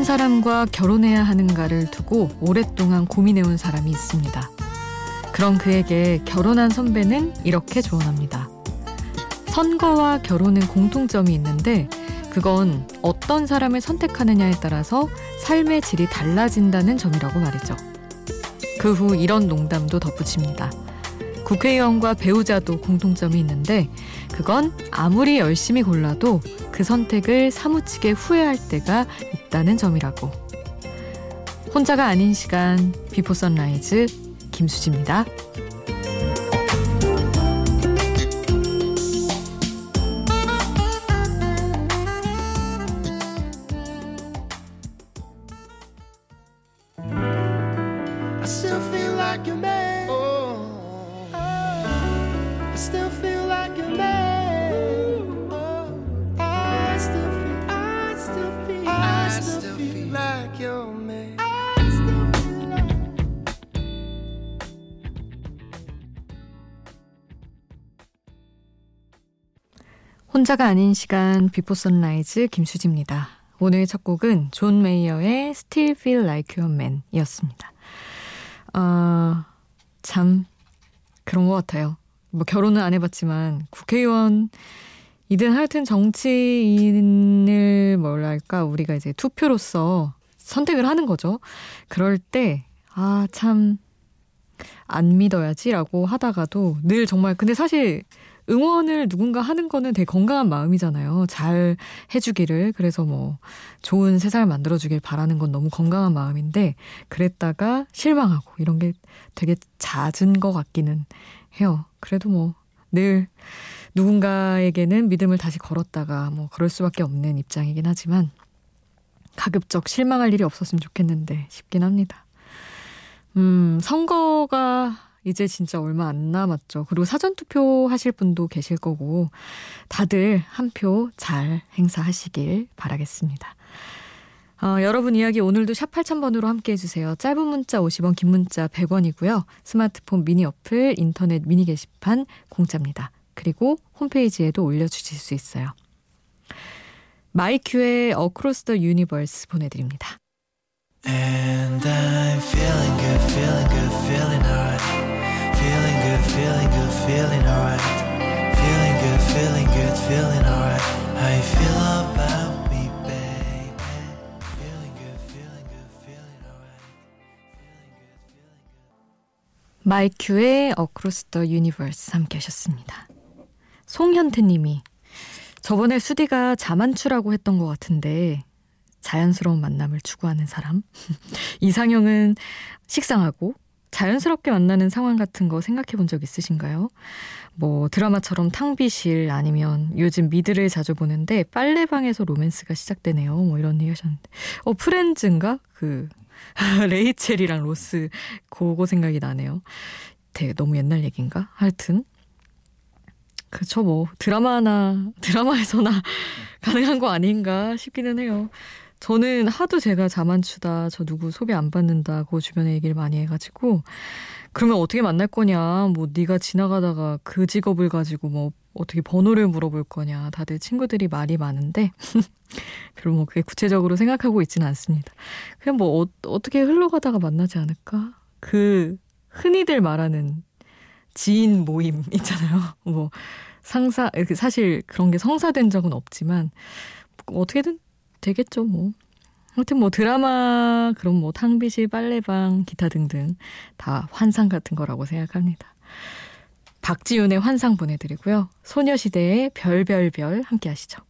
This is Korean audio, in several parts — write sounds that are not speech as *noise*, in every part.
어떤 사람과 결혼해야 하는가를 두고 오랫동안 고민해온 사람이 있습니다. 그런 그에게 결혼한 선배는 이렇게 조언합니다. 선거와 결혼은 공통점이 있는데 그건 어떤 사람을 선택하느냐에 따라서 삶의 질이 달라진다는 점이라고 말이죠. 그 후 이런 농담도 덧붙입니다. 국회의원과 배우자도 공통점이 있는데 그건 아무리 열심히 골라도 그 선택을 사무치게 후회할 때가 있다는 점이라고. 혼자가 아닌 시간 비포 선라이즈 김수지입니다. 혼자가 아닌 시간 Before Sunrise 김수지입니다. 오늘 첫 곡은 존 메이어의 Still Feel Like Your Man이었습니다. 아, 참 그런 것 같아요. 뭐 결혼은 안 해봤지만 국회의원 이든 하여튼 정치인을 뭐랄까 우리가 이제 투표로서 선택을 하는 거죠. 그럴 때 아 참 안 믿어야지라고 하다가도 늘 정말 근데 사실 응원을 누군가 하는 거는 되게 건강한 마음이잖아요. 잘 해주기를. 그래서 뭐 좋은 세상을 만들어주길 바라는 건 너무 건강한 마음인데 그랬다가 실망하고 이런 게 되게 잦은 것 같기는 해요. 그래도 뭐 늘 누군가에게는 믿음을 다시 걸었다가 뭐 그럴 수밖에 없는 입장이긴 하지만 가급적 실망할 일이 없었으면 좋겠는데 싶긴 합니다. 음, 선거가 이제 진짜 얼마 안 남았죠. 그리고 사전 투표 하실 분도 계실 거고, 다들 한 표 잘 행사하시길 바라겠습니다. 어, 여러분 이야기 오늘도 샵 8000번으로 함께 해주세요. 짧은 문자 50원, 긴 문자 100원이고요. 스마트폰 미니 어플, 인터넷 미니 게시판 공짜입니다. 그리고 홈페이지에도 올려주실 수 있어요. 마이큐의 Across the Universe 보내드립니다. And I'm feeling good, feeling good, feeling alright. Good, feeling good, feeling alright. Feeling good, feeling good, feeling alright. How you feel about me, baby? Feeling good, feeling good, feeling alright. Feeling good, feeling good. 마이큐의 Across the Universe 함께 하셨습니다. 송현태 님이 저번에 수디가 자만추라고 했던 것 같은데 자연스러운 만남을 추구하는 사람. 이상형은 식상하고 자연스럽게 만나는 상황 같은 거 생각해 본 적 있으신가요? 뭐 드라마처럼 탕비실 아니면 요즘 미드를 자주 보는데 빨래방에서 로맨스가 시작되네요. 뭐 이런 얘기 하셨는데. 어, Friends인가? 그 *laughs* 레이첼이랑 로스 그거 생각이 나네요. 되게 너무 옛날 얘기인가? 하여튼 그쵸 뭐 드라마나 드라마에서나 *laughs* 가능한 거 아닌가 싶기는 해요. 저는 하도 제가 자만추다, 저 누구 소개 안 받는다고 주변에 얘기를 많이 해가지고 그러면 어떻게 만날 거냐, 뭐 네가 지나가다가 그 직업을 가지고 뭐 어떻게 번호를 물어볼 거냐, 다들 친구들이 말이 많은데 *laughs* 별로 뭐 그게 구체적으로 생각하고 있지는 않습니다. 그냥 뭐 어, 어떻게 흘러가다가 만나지 않을까? 그 흔히들 말하는 지인 모임 *laughs* 있잖아요. 뭐 상사 사실 그런 게 성사된 적은 없지만 어떻게든 되겠죠, 뭐. 아무튼 뭐 드라마, 그럼 뭐 탕비실, 빨래방, 기타 등등 다 환상 같은 거라고 생각합니다. 박지윤의 환상 보내드리고요. 소녀시대의 별별별 함께 하시죠.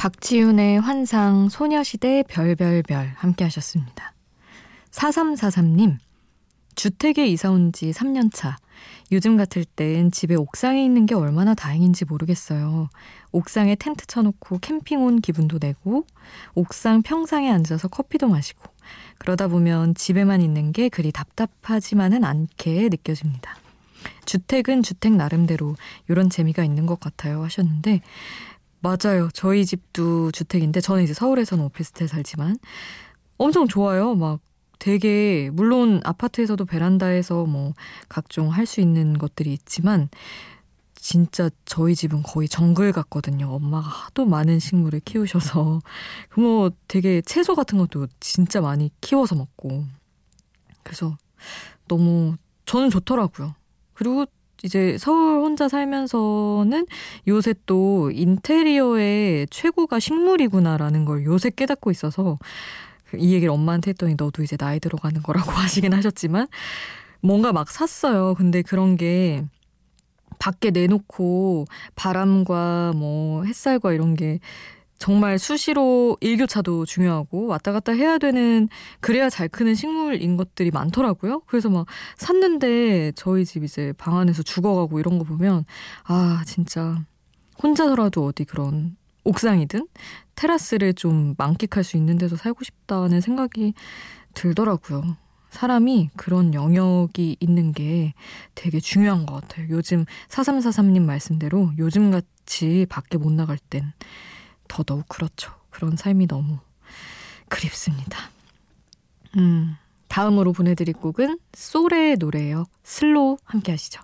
박지윤의 환상, 소녀시대 별별별 함께 하셨습니다. 4343님, 주택에 이사 온 지 3년 차. 요즘 같을 땐 집에 옥상에 있는 게 얼마나 다행인지 모르겠어요. 옥상에 텐트 쳐놓고 캠핑 온 기분도 내고, 옥상 평상에 앉아서 커피도 마시고, 그러다 보면 집에만 있는 게 그리 답답하지만은 않게 느껴집니다. 주택은 주택 나름대로 이런 재미가 있는 것 같아요 하셨는데, 맞아요. 저희 집도 주택인데, 저는 이제 서울에서는 오피스텔 살지만, 엄청 좋아요. 막 되게 물론 아파트에서도 베란다에서 뭐 각종 할 수 있는 것들이 있지만 진짜 저희 집은 거의 정글 같거든요. 엄마가 하도 많은 식물을 키우셔서 *laughs* 뭐 되게 채소 같은 것도 진짜 많이 키워서 먹고 그래서 너무 저는 좋더라고요. 그리고 이제 서울 혼자 살면서는 요새 또 인테리어의 최고가 식물이구나라는 걸 요새 깨닫고 있어서 이 얘기를 엄마한테 했더니 너도 이제 나이 들어가는 거라고 *laughs* 하시긴 하셨지만 뭔가 막 샀어요. 근데 그런 게 밖에 내놓고 바람과 뭐 햇살과 이런 게 정말 수시로 일교차도 중요하고 왔다 갔다 해야 되는 그래야 잘 크는 식물인 것들이 많더라고요. 그래서 막 샀는데 저희 집 이제 방 안에서 죽어가고 이런 거 보면 아 진짜 혼자서라도 어디 그런 옥상이든 테라스를 좀 만끽할 수 있는 데서 살고 싶다는 생각이 들더라고요. 사람이 그런 영역이 있는 게 되게 중요한 것 같아요. 요즘 4343님 말씀대로 요즘 같이 밖에 못 나갈 땐 더더욱 그렇죠. 그런 삶이 너무 그립습니다. 음, 다음으로 보내드릴 곡은 솔의 노래예요. 슬로우 함께 하시죠.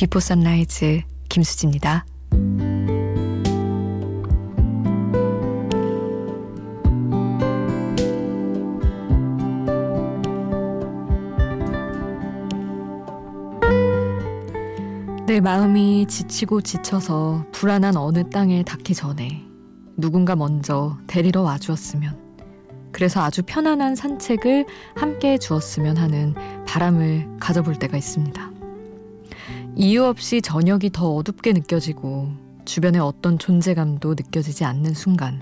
Before Sunrise 김수지입니다. 내 마음이 지치고 지쳐서 불안한 어느 땅에 닿기 전에 누군가 먼저 데리러 와주었으면 그래서 아주 편안한 산책을 함께 해 주었으면 하는 바람을 가져볼 때가 있습니다. 이유 없이 저녁이 더 어둡게 느껴지고 주변에 어떤 존재감도 느껴지지 않는 순간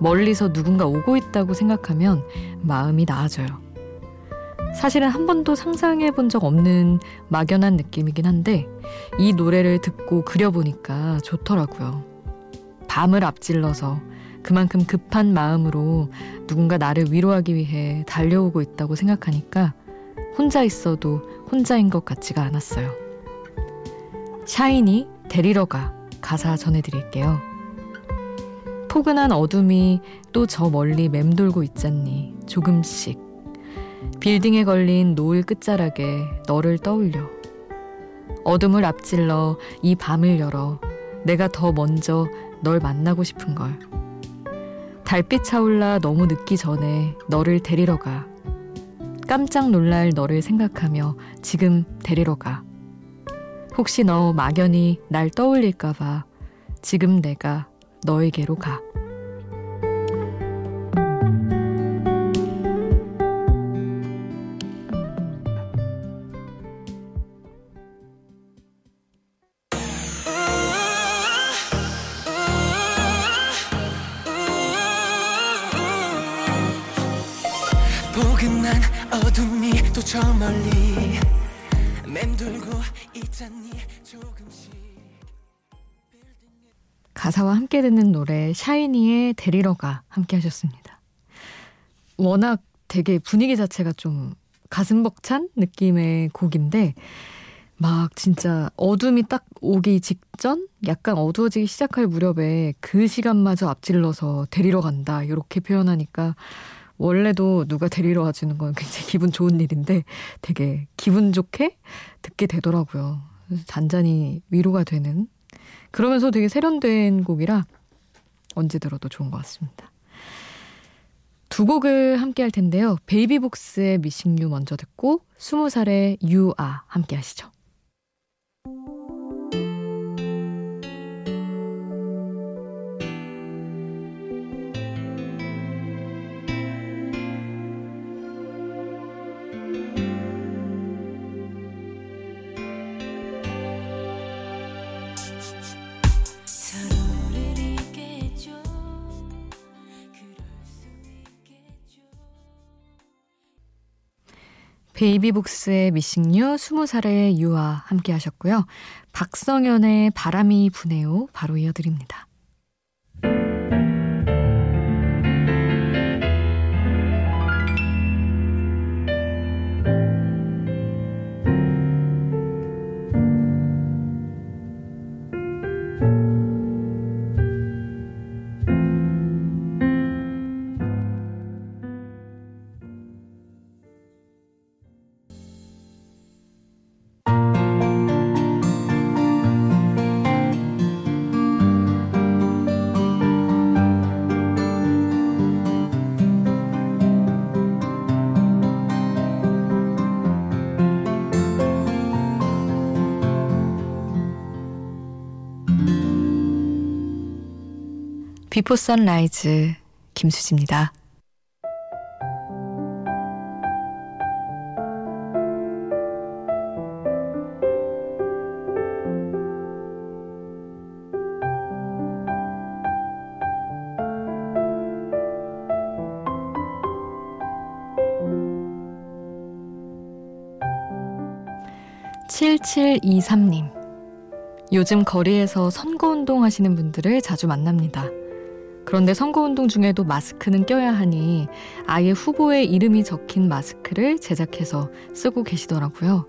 멀리서 누군가 오고 있다고 생각하면 마음이 나아져요. 사실은 한 번도 상상해 본 적 없는 막연한 느낌이긴 한데 이 노래를 듣고 그려보니까 좋더라고요. 밤을 앞질러서 그만큼 급한 마음으로 누군가 나를 위로하기 위해 달려오고 있다고 생각하니까 혼자 있어도 혼자인 것 같지가 않았어요. 샤이니 데리러 가 가사 전해드릴게요. 포근한 어둠이 또 저 멀리 맴돌고 있잖니 조금씩. 빌딩에 걸린 노을 끝자락에 너를 떠올려. 어둠을 앞질러 이 밤을 열어 내가 더 먼저 널 만나고 싶은 걸. 달빛 차올라 너무 늦기 전에 너를 데리러 가. 깜짝 놀랄 너를 생각하며 지금 데리러 가 혹시 너 막연히 날 떠올릴까봐 지금 내가 너에게로 가. 어둠이 또 저 멀리 맴돌고 가사와 함께 듣는 노래 샤이니의 데리러 가 함께 하셨습니다. 워낙 되게 분위기 자체가 좀 가슴 벅찬 느낌의 곡인데 막 진짜 어둠이 딱 오기 직전 약간 어두워지기 시작할 무렵에 그 시간마저 앞질러서 데리러 간다 이렇게 표현하니까 원래도 누가 데리러 와주는 건 굉장히 기분 좋은 일인데 되게 기분 좋게 듣게 되더라고요. 잔잔히 위로가 되는 그러면서 되게 세련된 곡이라 언제 들어도 좋은 것 같습니다. 두 곡을 함께 할 텐데요. 베이비복스의 미싱 유 먼저 듣고 스무 살의 유아 함께 하시죠. 베이비북스의 미싱유, 20살의 유아 함께 하셨고요. 박성현의 바람이 부네요. 바로 이어드립니다. 비포 선라이즈 김수지입니다. 칠칠이삼님 요즘 거리에서 선거운동 하시는 분들을 자주 만납니다. 그런데 선거운동 중에도 마스크는 껴야 하니 아예 후보의 이름이 적힌 마스크를 제작해서 쓰고 계시더라고요.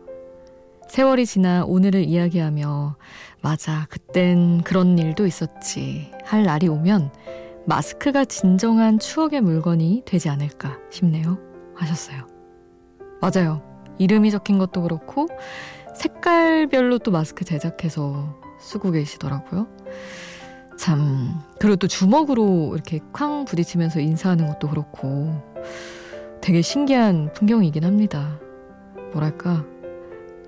세월이 지나 오늘을 이야기하며 맞아, 그땐 그런 일도 있었지 할 날이 오면 마스크가 진정한 추억의 물건이 되지 않을까 싶네요. 하셨어요. 맞아요. 이름이 적힌 것도 그렇고 색깔별로 또 마스크 제작해서 쓰고 계시더라고요. 참 그리고 또 주먹으로 이렇게 쾅 부딪히면서 인사하는 것도 그렇고 되게 신기한 풍경이긴 합니다. 뭐랄까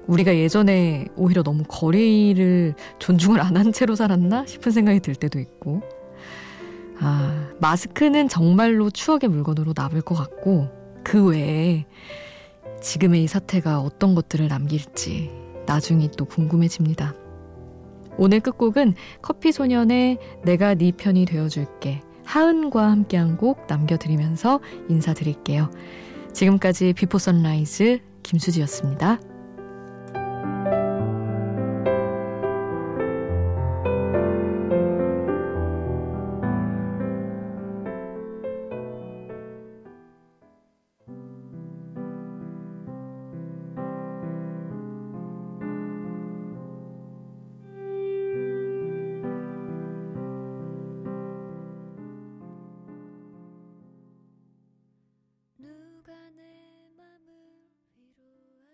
우리가 예전에 오히려 너무 거리를 존중을 안 한 채로 살았나 싶은 생각이 들 때도 있고 아 마스크는 정말로 추억의 물건으로 남을 것 같고 그 외에 지금의 이 사태가 어떤 것들을 남길지 나중이 또 궁금해집니다. 오늘 끝곡은 커피소년의 내가 네 편이 되어줄게 하은과 함께한 곡 남겨드리면서 인사드릴게요. 지금까지 Before Sunrise 김수지였습니다.